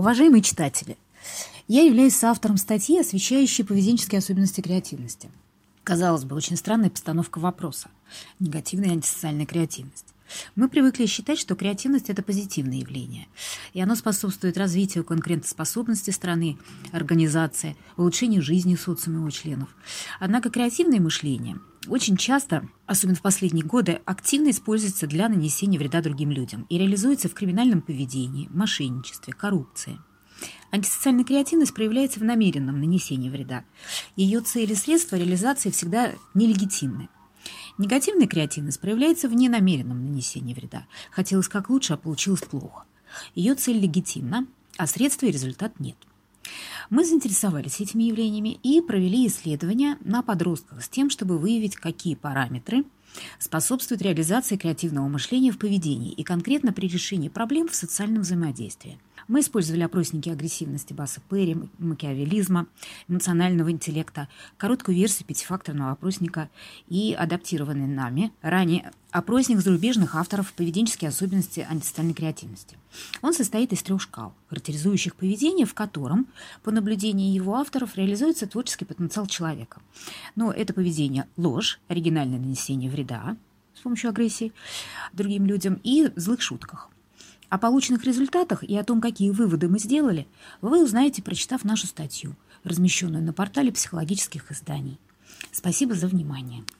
Уважаемые читатели, я являюсь автором статьи, освещающей поведенческие особенности креативности. Казалось бы, очень странная постановка вопроса. Негативная и антисоциальная креативность. Мы привыкли считать, что креативность – это позитивное явление, и оно способствует развитию конкурентоспособности страны, организации, улучшению жизни социума его членов. Однако креативное мышление очень часто, особенно в последние годы, активно используется для нанесения вреда другим людям и реализуется в криминальном поведении, мошенничестве, коррупции. Антисоциальная креативность проявляется в намеренном нанесении вреда. Ее цели и средства реализации всегда нелегитимны. Негативная креативность проявляется в ненамеренном нанесении вреда. Хотелось как лучше, а получилось плохо. Ее цель легитимна, а средства и результат нет. Мы заинтересовались этими явлениями и провели исследования на подростках с тем, чтобы выявить, какие параметры способствуют реализации креативного мышления в поведении и конкретно при решении проблем в социальном взаимодействии. Мы использовали опросники агрессивности Баса Перри, макиавелизма, эмоционального интеллекта, короткую версию пятифакторного опросника и адаптированный нами ранее опросник зарубежных авторов поведенческие особенности антисоциальной креативности. Он состоит из трех шкал, характеризующих поведение, в котором, по наблюдению его авторов, реализуется творческий потенциал человека. Но это поведение – ложь, оригинальное нанесение вреда с помощью агрессии другим людям и злых шутках – о полученных результатах и о том, какие выводы мы сделали, вы узнаете, прочитав нашу статью, размещенную на портале психологических изданий. Спасибо за внимание.